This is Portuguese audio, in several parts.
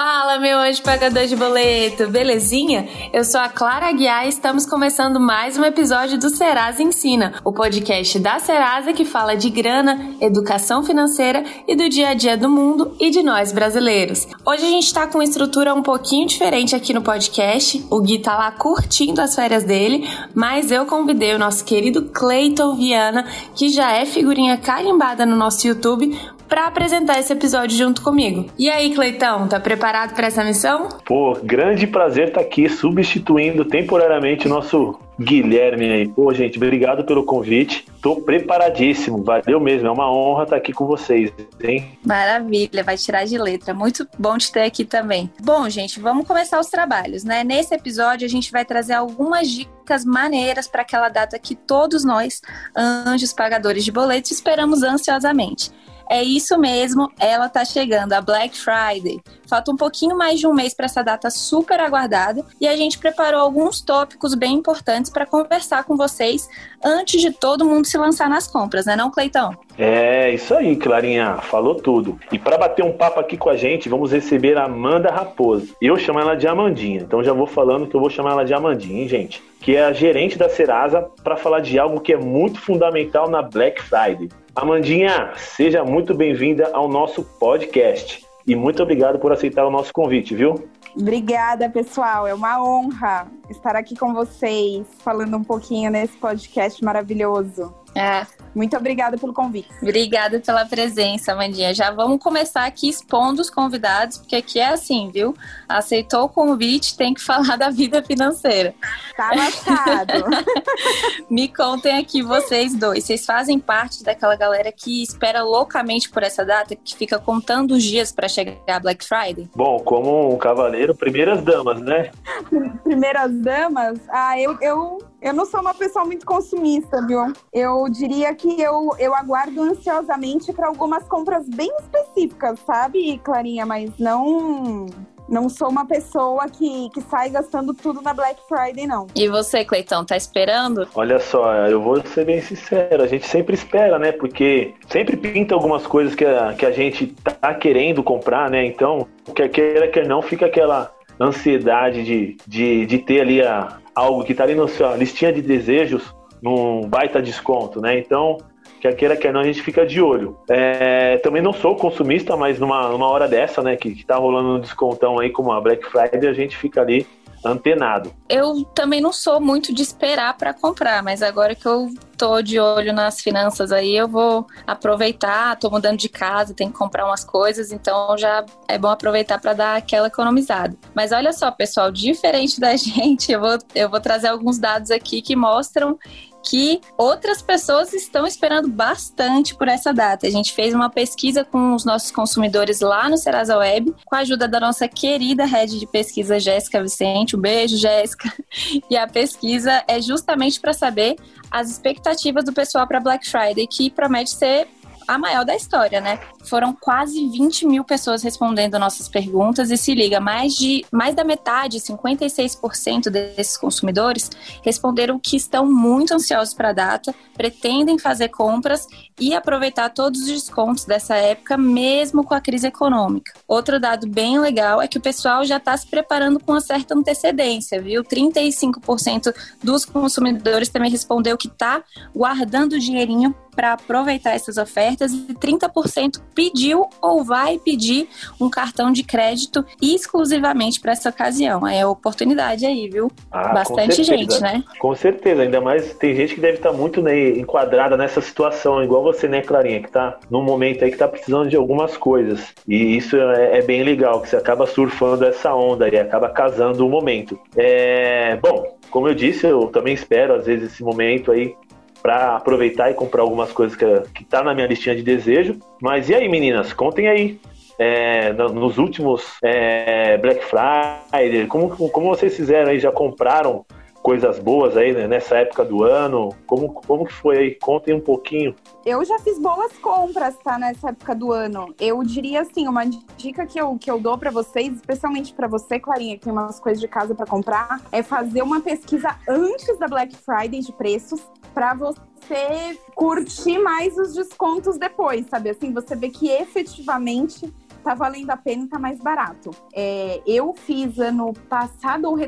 Fala, meu anjo pagador de boleto, belezinha? Eu sou a Clara Aguiar e estamos começando mais um episódio do Serasa Ensina, o podcast da Serasa que fala de grana, educação financeira e do dia a dia do mundo e de nós brasileiros. Hoje a gente está com uma estrutura um pouquinho diferente aqui no podcast. O Gui tá lá curtindo as férias dele, mas eu convidei o nosso querido Cleiton Viana, que já é figurinha carimbada no nosso YouTube, para apresentar esse episódio junto comigo. E aí, Cleitão, tá preparado para essa missão? Pô, grande prazer estar tá aqui substituindo temporariamente o nosso Guilherme aí. Pô, gente, obrigado pelo convite. Tô preparadíssimo, valeu mesmo. É uma honra estar tá aqui com vocês, hein? Maravilha, vai tirar de letra. Muito bom te ter aqui também. Bom, gente, vamos começar os trabalhos, né? Nesse episódio a gente vai trazer algumas dicas maneiras para aquela data que todos nós, anjos pagadores de boletos, esperamos ansiosamente. É isso mesmo, ela tá chegando, a Black Friday. Falta um pouquinho mais de um mês para essa data super aguardada e a gente preparou alguns tópicos bem importantes para conversar com vocês antes de todo mundo se lançar nas compras, né, não, Cleitão? É, isso aí, Clarinha, falou tudo. E para bater um papo aqui com a gente, vamos receber a Amanda Raposo. Eu chamo ela de Amandinha, então já vou falando que eu vou chamar ela de Amandinha, hein, gente? Que é a gerente da Serasa para falar de algo que é muito fundamental na Black Friday Amandinha, seja muito bem-vinda ao nosso podcast e muito obrigado por aceitar o nosso convite, viu? Obrigada, pessoal. É uma honra estar aqui com vocês, falando um pouquinho nesse podcast maravilhoso. É. Muito obrigada pelo convite. Obrigada pela presença, Mandinha. Já vamos começar aqui expondo os convidados, porque aqui é assim, viu? Aceitou o convite, tem que falar da vida financeira. Tá marcado. Me contem aqui vocês dois. Vocês fazem parte daquela galera que espera loucamente por essa data, que fica contando os dias para chegar a Black Friday? Bom, como um cavaleiro, primeiras damas, né? primeiras damas? Ah, eu, eu eu não sou uma pessoa muito consumista, viu? Eu diria que eu, eu aguardo ansiosamente para algumas compras bem específicas, sabe, Clarinha? Mas não não sou uma pessoa que, que sai gastando tudo na Black Friday, não. E você, Cleitão, tá esperando? Olha só, eu vou ser bem sincero, a gente sempre espera, né? Porque sempre pinta algumas coisas que a, que a gente tá querendo comprar, né? Então, quer queira, quer não, fica aquela ansiedade de, de, de ter ali a, algo que está ali na sua listinha de desejos num baita desconto, né? Então, quer queira, quer não, a gente fica de olho. É, também não sou consumista, mas numa, numa hora dessa, né, que, que tá rolando um descontão aí, como a Black Friday, a gente fica ali antenado. Eu também não sou muito de esperar para comprar, mas agora que eu tô de olho nas finanças aí, eu vou aproveitar, tô mudando de casa, tenho que comprar umas coisas, então já é bom aproveitar para dar aquela economizada. Mas olha só, pessoal, diferente da gente, eu vou, eu vou trazer alguns dados aqui que mostram que outras pessoas estão esperando bastante por essa data. A gente fez uma pesquisa com os nossos consumidores lá no Serasa Web, com a ajuda da nossa querida rede de pesquisa Jéssica Vicente. Um beijo, Jéssica. E a pesquisa é justamente para saber as expectativas do pessoal para Black Friday, que promete ser a maior da história, né? Foram quase 20 mil pessoas respondendo nossas perguntas e se liga, mais de mais da metade, 56% desses consumidores responderam que estão muito ansiosos para a data, pretendem fazer compras e aproveitar todos os descontos dessa época, mesmo com a crise econômica. Outro dado bem legal é que o pessoal já está se preparando com uma certa antecedência, viu? 35% dos consumidores também respondeu que está guardando dinheirinho para aproveitar essas ofertas e 30% pediu ou vai pedir um cartão de crédito exclusivamente para essa ocasião. É oportunidade aí, viu? Ah, Bastante gente, né? Com certeza, ainda mais tem gente que deve estar tá muito né, enquadrada nessa situação, igual você, né, Clarinha, que está num momento aí que está precisando de algumas coisas. E isso é, é, bem legal, que você acaba surfando essa onda e acaba casando o momento. É, bom, como eu disse, eu também espero, às vezes, esse momento aí para aproveitar e comprar algumas coisas que, que tá na minha listinha de desejo. Mas e aí, meninas? Contem aí. É, nos últimos é, Black Friday, como, como vocês fizeram aí? Já compraram coisas boas aí né, nessa época do ano? Como, como que foi aí? Contem um pouquinho. Eu já fiz boas compras, tá? Nessa época do ano. Eu diria assim, uma dica que eu, que eu dou para vocês, especialmente para você, Clarinha, que tem umas coisas de casa para comprar, é fazer uma pesquisa antes da Black Friday de preços para você curtir mais os descontos depois, sabe? Assim, você vê que efetivamente tá valendo a pena e tá mais barato. É, eu fiz ano passado ou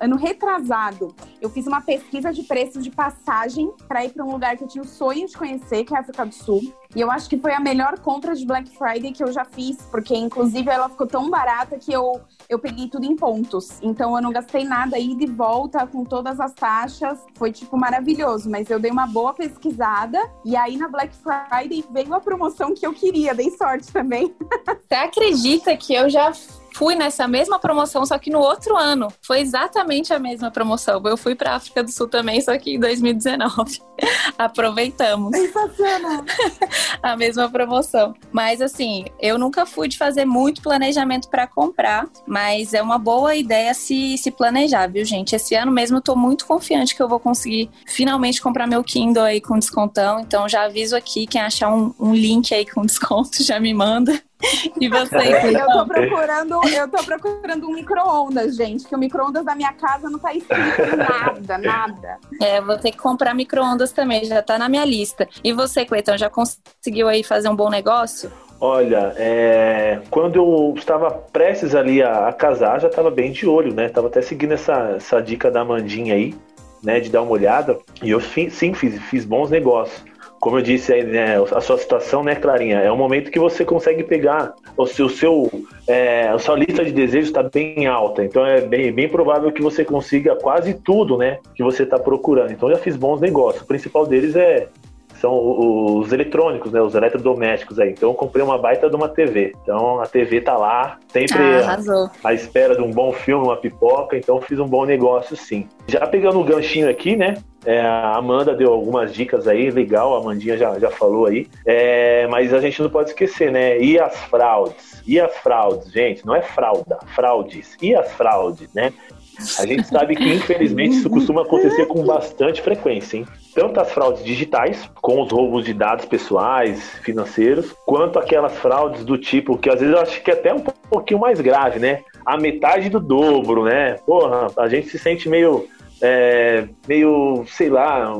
ano retrasado, eu fiz uma pesquisa de preços de passagem para ir para um lugar que eu tinha o sonho de conhecer, que é a África do Sul. E eu acho que foi a melhor compra de Black Friday que eu já fiz, porque inclusive ela ficou tão barata que eu, eu peguei tudo em pontos. Então eu não gastei nada aí de volta com todas as taxas. Foi tipo maravilhoso, mas eu dei uma boa pesquisada e aí na Black Friday veio a promoção que eu queria, dei sorte também. Você acredita que eu já fui nessa mesma promoção, só que no outro ano. Foi exatamente a mesma promoção. Eu fui para África do Sul também, só que em 2019. Aproveitamos. Sensacional. a mesma promoção. Mas assim, eu nunca fui de fazer muito planejamento para comprar, mas é uma boa ideia se, se planejar, viu, gente? Esse ano mesmo eu tô muito confiante que eu vou conseguir finalmente comprar meu Kindle aí com descontão. Então já aviso aqui, quem achar um, um link aí com desconto já me manda. E vocês? Eu tô procurando, eu tô procurando um micro-ondas, gente, que o micro-ondas da minha casa não tá escrito nada, nada. É, vou ter que comprar micro-ondas também, já tá na minha lista. E você, Cleiton, já conseguiu aí fazer um bom negócio? Olha, é, quando eu estava prestes ali a, a casar, já estava bem de olho, né? Tava até seguindo essa, essa dica da Mandinha aí, né? De dar uma olhada. E eu sim fiz, fiz bons negócios como eu disse aí, né, a sua situação, né, Clarinha, é um momento que você consegue pegar o seu, o seu é, a sua lista de desejos está bem alta, então é bem, bem provável que você consiga quase tudo, né, que você está procurando. Então já fiz bons negócios. O principal deles é são os eletrônicos, né, os eletrodomésticos aí. Então eu comprei uma baita de uma TV. Então a TV tá lá, sempre ah, à espera de um bom filme, uma pipoca, então fiz um bom negócio sim. Já pegando o ganchinho aqui, né, é, a Amanda deu algumas dicas aí, legal, a Amandinha já, já falou aí. É, mas a gente não pode esquecer, né? E as fraudes? E as fraudes, gente? Não é frauda, fraudes. E as fraudes, né? A gente sabe que, infelizmente, isso costuma acontecer com bastante frequência, hein? Tanto as fraudes digitais, com os roubos de dados pessoais, financeiros, quanto aquelas fraudes do tipo que às vezes eu acho que é até um pouquinho mais grave, né? A metade do dobro, né? Porra, a gente se sente meio é, meio, sei lá,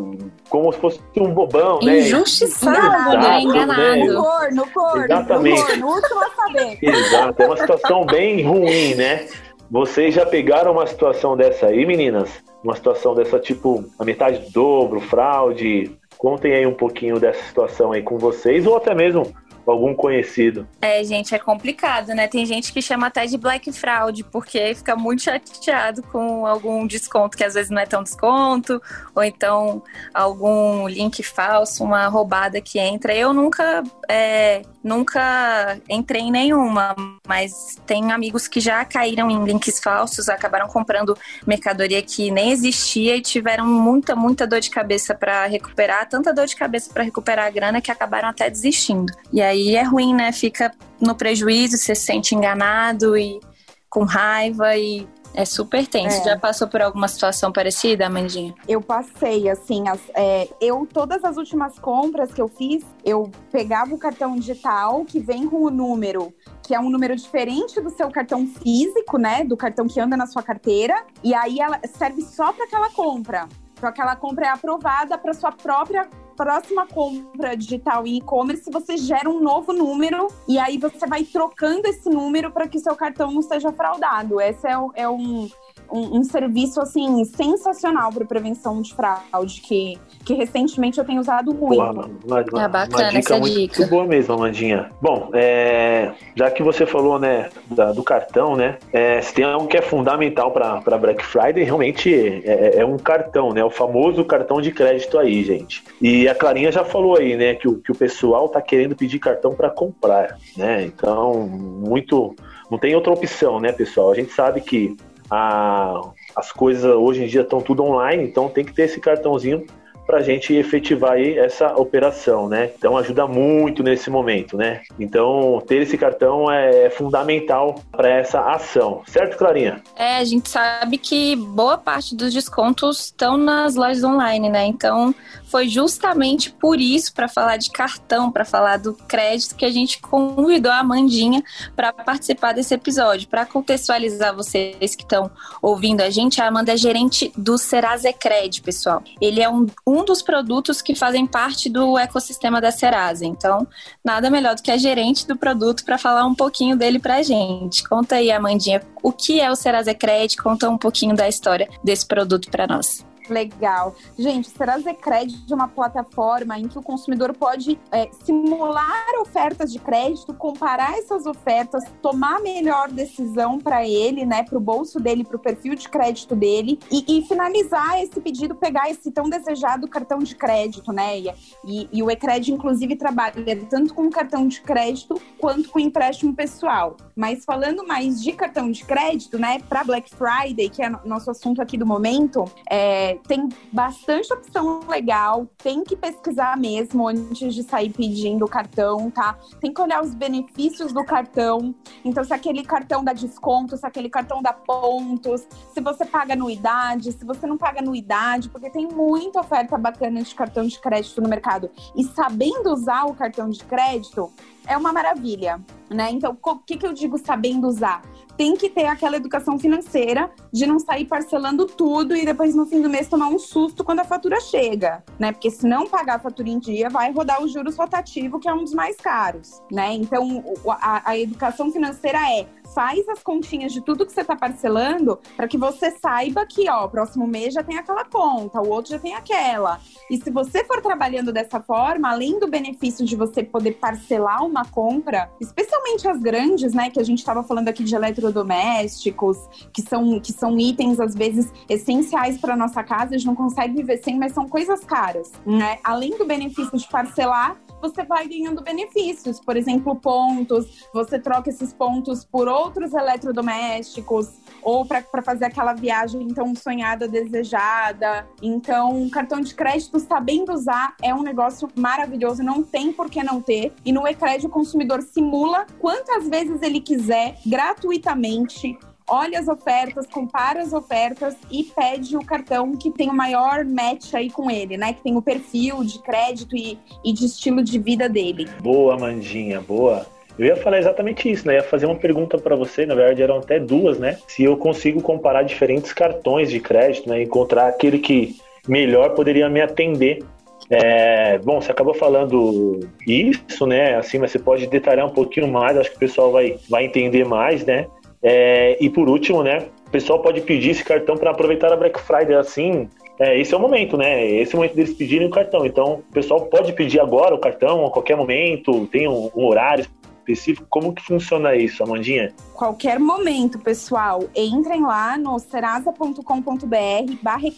como se fosse um bobão, né? Injustiçado, né? Enganado. Né? No corno, corno, Exatamente. no corno, último a saber. Exato, é uma situação bem ruim, né? Vocês já pegaram uma situação dessa aí, meninas? Uma situação dessa tipo, a metade do dobro, fraude? Contem aí um pouquinho dessa situação aí com vocês, ou até mesmo algum conhecido. É, gente, é complicado, né? Tem gente que chama até de black fraud, porque fica muito chateado com algum desconto que às vezes não é tão desconto, ou então algum link falso, uma roubada que entra. Eu nunca, é, nunca entrei em nenhuma, mas tem amigos que já caíram em links falsos, acabaram comprando mercadoria que nem existia e tiveram muita, muita dor de cabeça para recuperar, tanta dor de cabeça para recuperar a grana que acabaram até desistindo. E aí é ruim, né? Fica no prejuízo, você se sente enganado e com raiva e é super tenso. É. Já passou por alguma situação parecida, Amandinha? Eu passei, assim, as, é, eu todas as últimas compras que eu fiz, eu pegava o cartão digital que vem com o número que é um número diferente do seu cartão físico, né? Do cartão que anda na sua carteira. E aí ela serve só para aquela compra. Então aquela compra é aprovada para sua própria próxima compra digital em e-commerce, você gera um novo número e aí você vai trocando esse número para que seu cartão não seja fraudado. Esse é, é um, um, um, serviço assim sensacional para prevenção de fraude que, que recentemente eu tenho usado muito. Boa, uma, uma, é bacana uma dica essa muito dica. boa mesmo, Amandinha. Bom, é, já que você falou né da, do cartão, né? É, se tem algo que é fundamental para Black Friday, realmente é, é, um cartão, né? O famoso cartão de crédito aí, gente. E a Clarinha já falou aí, né? Que o, que o pessoal tá querendo pedir cartão para comprar, né? Então muito não tem outra opção, né, pessoal? A gente sabe que a, as coisas hoje em dia estão tudo online, então tem que ter esse cartãozinho para a gente efetivar aí essa operação, né? Então ajuda muito nesse momento, né? Então ter esse cartão é fundamental para essa ação, certo, Clarinha? É, a gente sabe que boa parte dos descontos estão nas lojas online, né? Então foi justamente por isso, para falar de cartão, para falar do crédito, que a gente convidou a Amandinha para participar desse episódio. Para contextualizar vocês que estão ouvindo a gente, a Amanda é gerente do Serasa Cred, pessoal. Ele é um, um dos produtos que fazem parte do ecossistema da Serasa. Então, nada melhor do que a gerente do produto para falar um pouquinho dele para a gente. Conta aí, Amandinha, o que é o Serasa Cred? Conta um pouquinho da história desse produto para nós. Legal. Gente, Serasa Crédito é uma plataforma em que o consumidor pode é, simular ofertas de crédito, comparar essas ofertas, tomar a melhor decisão para ele, né, para o bolso dele, para o perfil de crédito dele e, e, finalizar esse pedido, pegar esse tão desejado cartão de crédito, né? E, e, o Ecred, inclusive, trabalha tanto com cartão de crédito quanto com empréstimo pessoal. Mas falando mais de cartão de crédito, né, para Black Friday, que é nosso assunto aqui do momento, é, tem bastante opção legal, tem que pesquisar mesmo antes de sair pedindo o cartão, tá? Tem que olhar os benefícios do cartão. Então, se aquele cartão dá desconto, se aquele cartão dá pontos, se você paga anuidade, se você não paga anuidade, porque tem muita oferta bacana de cartão de crédito no mercado. E sabendo usar o cartão de crédito, é uma maravilha, né? Então, o que, que eu digo sabendo usar? Tem que ter aquela educação financeira de não sair parcelando tudo e depois no fim do mês tomar um susto quando a fatura chega, né? Porque se não pagar a fatura em dia, vai rodar o juros rotativo, que é um dos mais caros, né? Então, a, a educação financeira é faz as continhas de tudo que você está parcelando para que você saiba que, ó, próximo mês já tem aquela conta, o outro já tem aquela. E se você for trabalhando dessa forma, além do benefício de você poder parcelar uma compra, especialmente as grandes, né, que a gente estava falando aqui de eletrodomésticos, que são, que são itens às vezes essenciais para nossa casa, a gente não consegue viver sem, mas são coisas caras, né? Além do benefício de parcelar, você vai ganhando benefícios, por exemplo, pontos, você troca esses pontos por outros eletrodomésticos ou para fazer aquela viagem então sonhada, desejada. Então, cartão de crédito sabendo usar é um negócio maravilhoso, não tem por que não ter. E no Ecred o consumidor simula quantas vezes ele quiser gratuitamente olha as ofertas, compara as ofertas e pede o cartão que tem o maior match aí com ele, né? Que tem o perfil de crédito e, e de estilo de vida dele. Boa, Mandinha, boa. Eu ia falar exatamente isso, né? Ia fazer uma pergunta para você, na verdade eram até duas, né? Se eu consigo comparar diferentes cartões de crédito, né? Encontrar aquele que melhor poderia me atender. É, bom, você acabou falando isso, né? Assim, mas você pode detalhar um pouquinho mais, acho que o pessoal vai, vai entender mais, né? É, e por último, né? O pessoal pode pedir esse cartão para aproveitar a Black Friday assim. É, esse é o momento, né? Esse é o momento deles pedirem o cartão. Então, o pessoal pode pedir agora o cartão a qualquer momento, tem um, um horário específico. Como que funciona isso, Amandinha? Qualquer momento, pessoal, entrem lá no serasa.com.br barra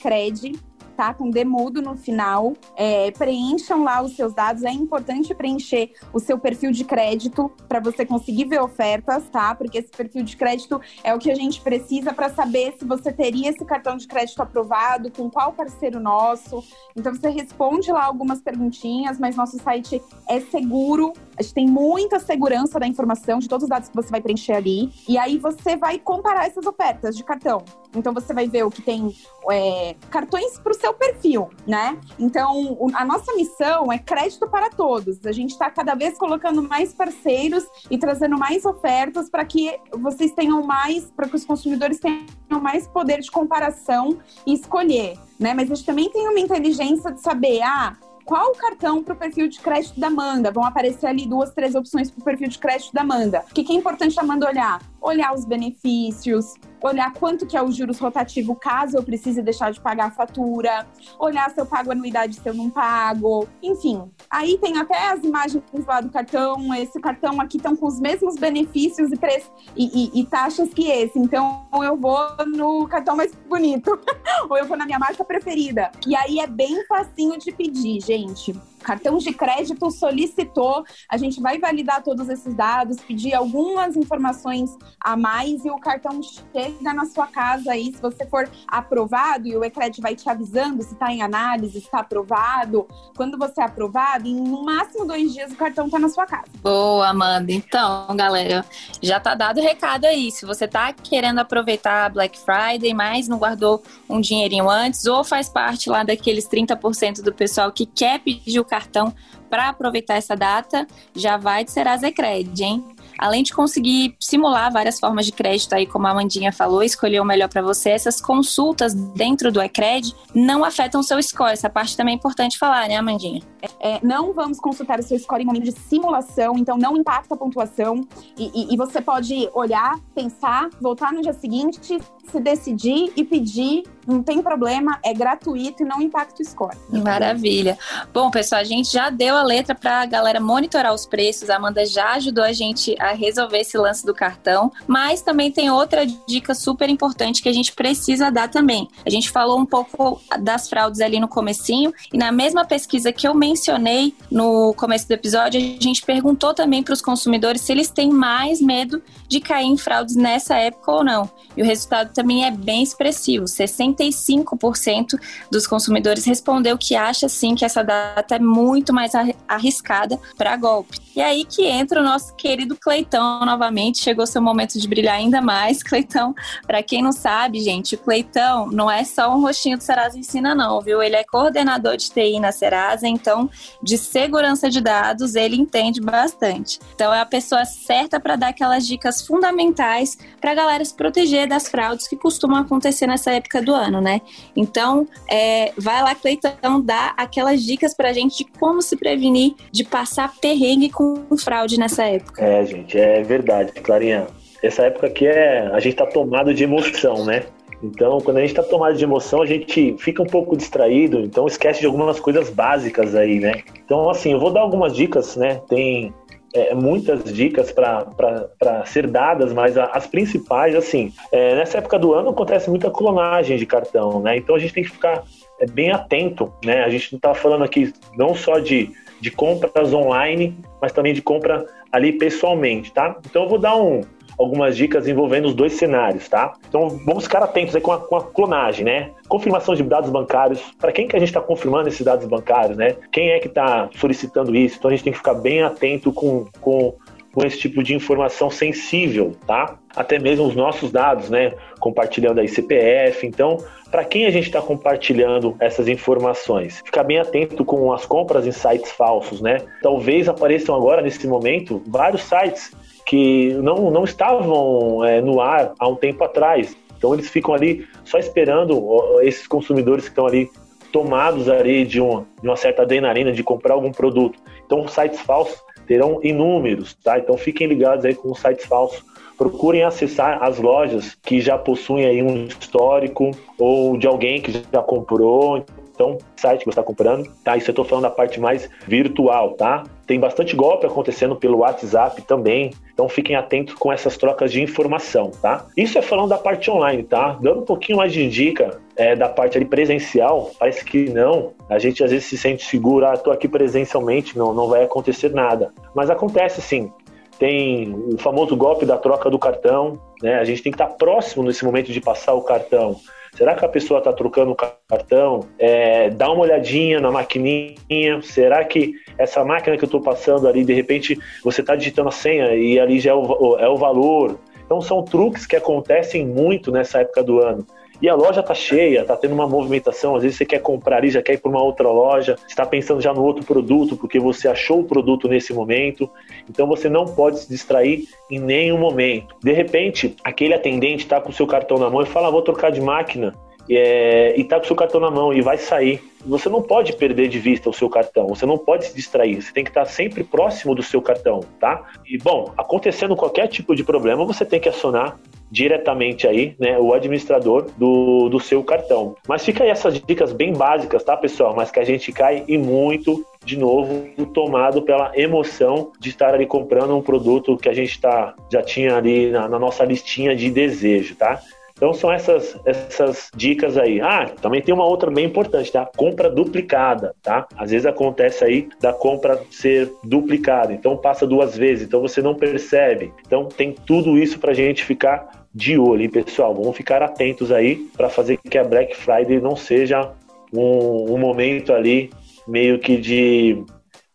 tá? Com demudo no final. É, preencham lá os seus dados. É importante preencher o seu perfil de crédito para você conseguir ver ofertas, tá? Porque esse perfil de crédito é o que a gente precisa para saber se você teria esse cartão de crédito aprovado, com qual parceiro nosso. Então você responde lá algumas perguntinhas, mas nosso site é seguro. A gente tem muita segurança da informação, de todos os dados que você vai preencher ali. E aí você vai comparar essas ofertas de cartão. Então você vai ver o que tem é, cartões para o seu perfil, né? Então a nossa missão é crédito para todos. A gente está cada vez colocando mais parceiros e trazendo mais ofertas para que vocês tenham mais, para que os consumidores tenham mais poder de comparação e escolher, né? Mas a gente também tem uma inteligência de saber, ah, qual o cartão para o perfil de crédito da Amanda. Vão aparecer ali duas, três opções para o perfil de crédito da Amanda. O que, que é importante a Amanda olhar? Olhar os benefícios, olhar quanto que é o juros rotativo caso eu precise deixar de pagar a fatura, olhar se eu pago anuidade se eu não pago, enfim. Aí tem até as imagens lá do cartão, esse cartão aqui estão com os mesmos benefícios e, preços, e, e, e taxas que esse, então eu vou no cartão mais bonito, ou eu vou na minha marca preferida. E aí é bem facinho de pedir, gente cartão de crédito solicitou, a gente vai validar todos esses dados, pedir algumas informações a mais e o cartão chega na sua casa aí, se você for aprovado e o Ecred vai te avisando se está em análise, se está aprovado. Quando você é aprovado. Em no máximo dois dias o cartão tá na sua casa. Boa, Amanda. Então, galera, já tá dado o recado aí. Se você tá querendo aproveitar a Black Friday, mas não guardou um dinheirinho antes, ou faz parte lá daqueles 30% do pessoal que quer pedir o cartão para aproveitar essa data, já vai de Serasa Cred, hein? Além de conseguir simular várias formas de crédito aí, como a Amandinha falou, escolher o melhor para você, essas consultas dentro do eCred não afetam o seu score. Essa parte também é importante falar, né, Amandinha? É, não vamos consultar o seu score em momento de simulação, então não impacta a pontuação. E, e, e você pode olhar, pensar, voltar no dia seguinte, se decidir e pedir não tem problema, é gratuito e não impacta o score. Maravilha. Bom, pessoal, a gente já deu a letra para a galera monitorar os preços. A Amanda já ajudou a gente a resolver esse lance do cartão, mas também tem outra dica super importante que a gente precisa dar também. A gente falou um pouco das fraudes ali no comecinho e na mesma pesquisa que eu mencionei no começo do episódio, a gente perguntou também para os consumidores se eles têm mais medo de cair em fraudes nessa época ou não. E o resultado também é bem expressivo. 65% dos consumidores respondeu que acha sim que essa data é muito mais arriscada para golpe. E aí que entra o nosso querido Cleitão novamente. Chegou seu momento de brilhar ainda mais, Cleitão. Para quem não sabe, gente, o Cleitão não é só um rostinho do Serasa Ensina, não, viu? Ele é coordenador de TI na Serasa, então de segurança de dados ele entende bastante. Então é a pessoa certa para dar aquelas dicas fundamentais para a galera se proteger das fraudes que costumam acontecer nessa época do ano, né? Então, é, vai lá, Cleitão, dá aquelas dicas pra gente de como se prevenir de passar perrengue com fraude nessa época. É, gente, é verdade, Clarinha. Essa época aqui é. A gente tá tomado de emoção, né? Então, quando a gente está tomado de emoção, a gente fica um pouco distraído, então esquece de algumas coisas básicas aí, né? Então, assim, eu vou dar algumas dicas, né? Tem é, muitas dicas para ser dadas, mas as principais, assim, é, nessa época do ano acontece muita clonagem de cartão, né? Então a gente tem que ficar é, bem atento, né? A gente não está falando aqui não só de, de compras online, mas também de compra ali pessoalmente, tá? Então eu vou dar um, algumas dicas envolvendo os dois cenários, tá? Então vamos ficar atentos aí com a, com a clonagem, né? Confirmação de dados bancários. Para quem que a gente está confirmando esses dados bancários, né? Quem é que está solicitando isso? Então a gente tem que ficar bem atento com, com, com esse tipo de informação sensível, tá? Até mesmo os nossos dados, né? Compartilhando aí CPF. Então, para quem a gente está compartilhando essas informações? Ficar bem atento com as compras em sites falsos, né? Talvez apareçam agora, nesse momento, vários sites que não, não estavam é, no ar há um tempo atrás. Então eles ficam ali só esperando esses consumidores que estão ali tomados ali de uma, de uma certa adrenalina de comprar algum produto. Então sites falsos terão inúmeros, tá? Então fiquem ligados aí com os sites falsos. Procurem acessar as lojas que já possuem aí um histórico ou de alguém que já comprou. Então, site que você está comprando, tá? Isso eu estou falando da parte mais virtual, tá? Tem bastante golpe acontecendo pelo WhatsApp também, então fiquem atentos com essas trocas de informação, tá? Isso é falando da parte online, tá? Dando um pouquinho mais de dica é, da parte ali presencial, parece que não. A gente às vezes se sente seguro, ah, tô aqui presencialmente, não, não vai acontecer nada. Mas acontece sim. Tem o famoso golpe da troca do cartão, né? A gente tem que estar próximo nesse momento de passar o cartão. Será que a pessoa está trocando o cartão? É, dá uma olhadinha na maquininha. Será que essa máquina que eu estou passando ali, de repente, você está digitando a senha e ali já é o, é o valor? Então são truques que acontecem muito nessa época do ano. E a loja tá cheia, tá tendo uma movimentação. Às vezes você quer comprar ali, já quer ir para uma outra loja, está pensando já no outro produto, porque você achou o produto nesse momento. Então você não pode se distrair em nenhum momento. De repente, aquele atendente está com o seu cartão na mão e fala: ah, vou trocar de máquina. É, e tá com o seu cartão na mão e vai sair. Você não pode perder de vista o seu cartão, você não pode se distrair, você tem que estar sempre próximo do seu cartão, tá? E bom, acontecendo qualquer tipo de problema, você tem que acionar diretamente aí, né, o administrador do, do seu cartão. Mas fica aí essas dicas bem básicas, tá, pessoal? Mas que a gente cai e muito, de novo, tomado pela emoção de estar ali comprando um produto que a gente tá, já tinha ali na, na nossa listinha de desejo, tá? Então são essas, essas dicas aí. Ah, também tem uma outra bem importante, tá? Compra duplicada, tá? Às vezes acontece aí da compra ser duplicada, então passa duas vezes, então você não percebe. Então tem tudo isso para a gente ficar de olho, hein, pessoal? Vamos ficar atentos aí para fazer que a Black Friday não seja um, um momento ali meio que de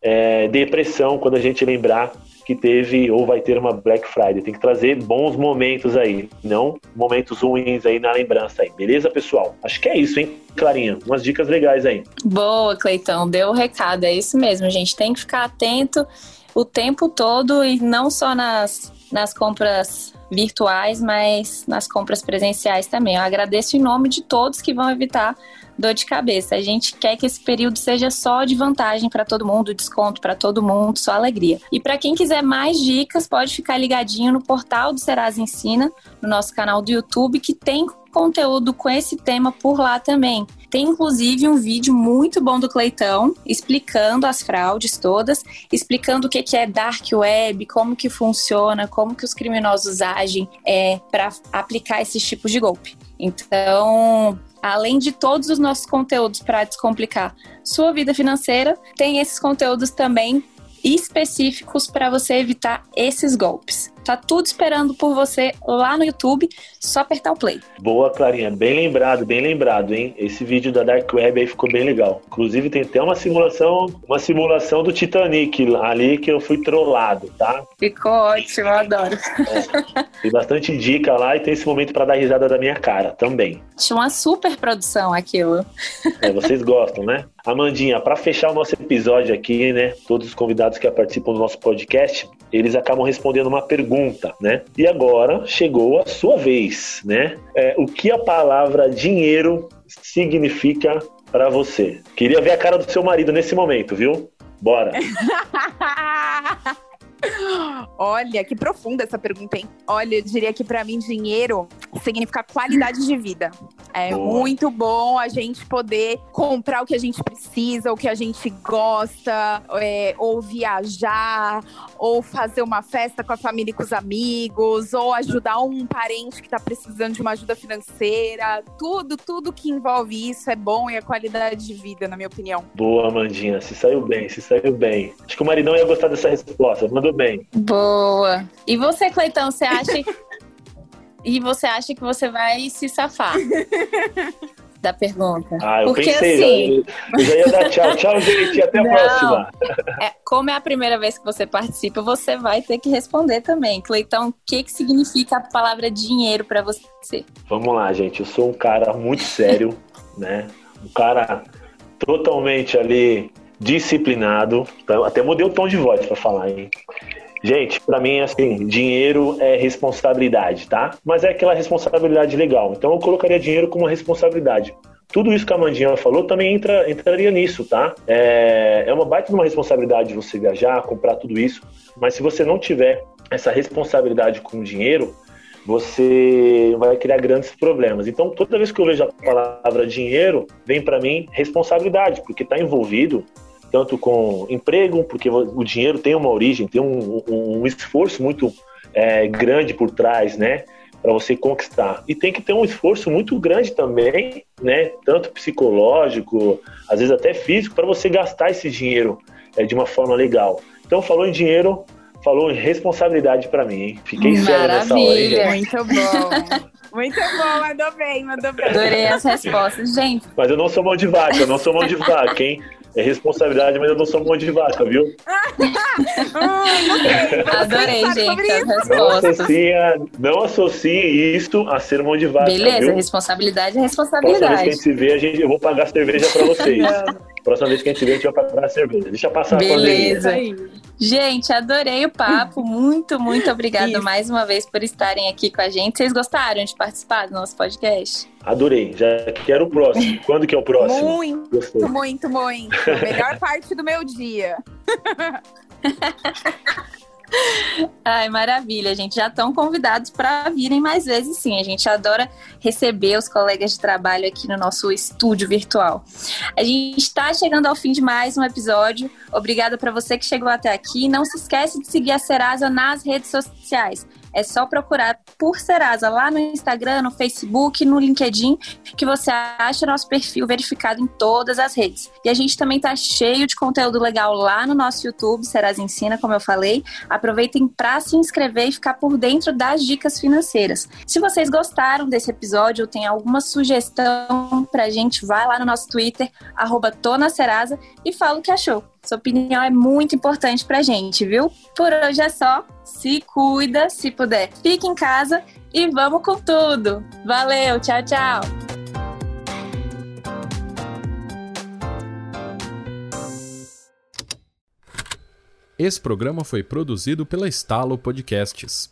é, depressão quando a gente lembrar que teve ou vai ter uma Black Friday. Tem que trazer bons momentos aí, não momentos ruins aí na lembrança aí. Beleza, pessoal? Acho que é isso, hein, Clarinha? Umas dicas legais aí. Boa, Cleitão. Deu o recado. É isso mesmo, gente. Tem que ficar atento o tempo todo e não só nas, nas compras virtuais, mas nas compras presenciais também. Eu agradeço em nome de todos que vão evitar dor de cabeça. A gente quer que esse período seja só de vantagem para todo mundo, desconto para todo mundo, só alegria. E para quem quiser mais dicas, pode ficar ligadinho no portal do Serasa Ensina, no nosso canal do YouTube, que tem conteúdo com esse tema por lá também. Tem inclusive um vídeo muito bom do Cleitão explicando as fraudes todas, explicando o que é dark web, como que funciona, como que os criminosos agem é, para aplicar esses tipos de golpe. Então, além de todos os nossos conteúdos para descomplicar sua vida financeira, tem esses conteúdos também específicos para você evitar esses golpes. Tá tudo esperando por você lá no YouTube, só apertar o play. Boa, Clarinha, bem lembrado, bem lembrado, hein? Esse vídeo da Dark Web aí ficou bem legal. Inclusive tem até uma simulação, uma simulação do Titanic ali que eu fui trollado, tá? Ficou ótimo, eu adoro. É, tem bastante dica lá e tem esse momento para dar risada da minha cara também. Tinha uma super produção aquilo. É, vocês gostam, né? Amandinha, para fechar o nosso episódio aqui, né? Todos os convidados que participam do nosso podcast, eles acabam respondendo uma pergunta, né? E agora chegou a sua vez, né? É, o que a palavra dinheiro significa para você? Queria ver a cara do seu marido nesse momento, viu? Bora! Olha, que profunda essa pergunta, hein? Olha, eu diria que para mim dinheiro significa qualidade de vida. É Boa. muito bom a gente poder comprar o que a gente precisa, o que a gente gosta, é, ou viajar, ou fazer uma festa com a família e com os amigos, ou ajudar um parente que está precisando de uma ajuda financeira. Tudo, tudo que envolve isso é bom e é qualidade de vida, na minha opinião. Boa, Amandinha. Se saiu bem, se saiu bem. Acho que o maridão ia gostar dessa resposta. Mandou bem. Boa. E você, Cleitão, você acha e você acha que você vai se safar da pergunta? Ah, eu Porque, pensei, assim... eu já ia dar tchau. Tchau, gente, até a Não, próxima. É, como é a primeira vez que você participa, você vai ter que responder também. Cleitão, o que, que significa a palavra dinheiro para você? Vamos lá, gente. Eu sou um cara muito sério, né? Um cara totalmente ali disciplinado. Até mudei o tom de voz para falar, hein? Gente, para mim, assim, dinheiro é responsabilidade, tá? Mas é aquela responsabilidade legal. Então eu colocaria dinheiro como uma responsabilidade. Tudo isso que a Mandinha falou também entra, entraria nisso, tá? É, é uma baita de uma responsabilidade você viajar, comprar tudo isso, mas se você não tiver essa responsabilidade com o dinheiro, você vai criar grandes problemas. Então, toda vez que eu vejo a palavra dinheiro, vem para mim responsabilidade, porque está envolvido tanto com emprego, porque o dinheiro tem uma origem, tem um, um esforço muito é, grande por trás, né? Para você conquistar. E tem que ter um esforço muito grande também, né? Tanto psicológico, às vezes até físico, para você gastar esse dinheiro é, de uma forma legal. Então, falou em dinheiro, falou em responsabilidade para mim. Hein? Fiquei sério nessa hora. Hein, muito bom. Muito bom, mandou bem, mandou bem. Adorei as respostas, gente. Mas eu não sou mão de vaca, eu não sou mão de vaca, hein? É responsabilidade, mas eu não sou mão de vaca, viu? Adorei, gente, as respostas. Não associe, não associe isso a ser mão de vaca. Beleza, viu? responsabilidade é responsabilidade. Próxima vez que a gente se vê, a gente, eu vou pagar cerveja pra vocês. Próxima vez que a gente se vê, a gente vai pagar a cerveja. Deixa passar Beleza. a pandemia. Gente, adorei o papo. Muito, muito obrigada Isso. mais uma vez por estarem aqui com a gente. Vocês gostaram de participar do nosso podcast? Adorei. Já quero o próximo. Quando que é o próximo? Muito, Gostei. muito, muito. Melhor parte do meu dia. Ai, maravilha, gente. Já estão convidados para virem mais vezes, sim. A gente adora receber os colegas de trabalho aqui no nosso estúdio virtual. A gente está chegando ao fim de mais um episódio. Obrigada para você que chegou até aqui. Não se esquece de seguir a Serasa nas redes sociais. É só procurar por Serasa lá no Instagram, no Facebook, no LinkedIn, que você acha nosso perfil verificado em todas as redes. E a gente também tá cheio de conteúdo legal lá no nosso YouTube, Serasa Ensina, como eu falei. Aproveitem para se inscrever e ficar por dentro das dicas financeiras. Se vocês gostaram desse episódio ou tem alguma sugestão pra gente, vai lá no nosso Twitter, arroba Serasa, e fala o que achou. Sua opinião é muito importante pra gente, viu? Por hoje é só. Se cuida, se puder, fique em casa e vamos com tudo. Valeu, tchau, tchau. Esse programa foi produzido pela Estalo Podcasts.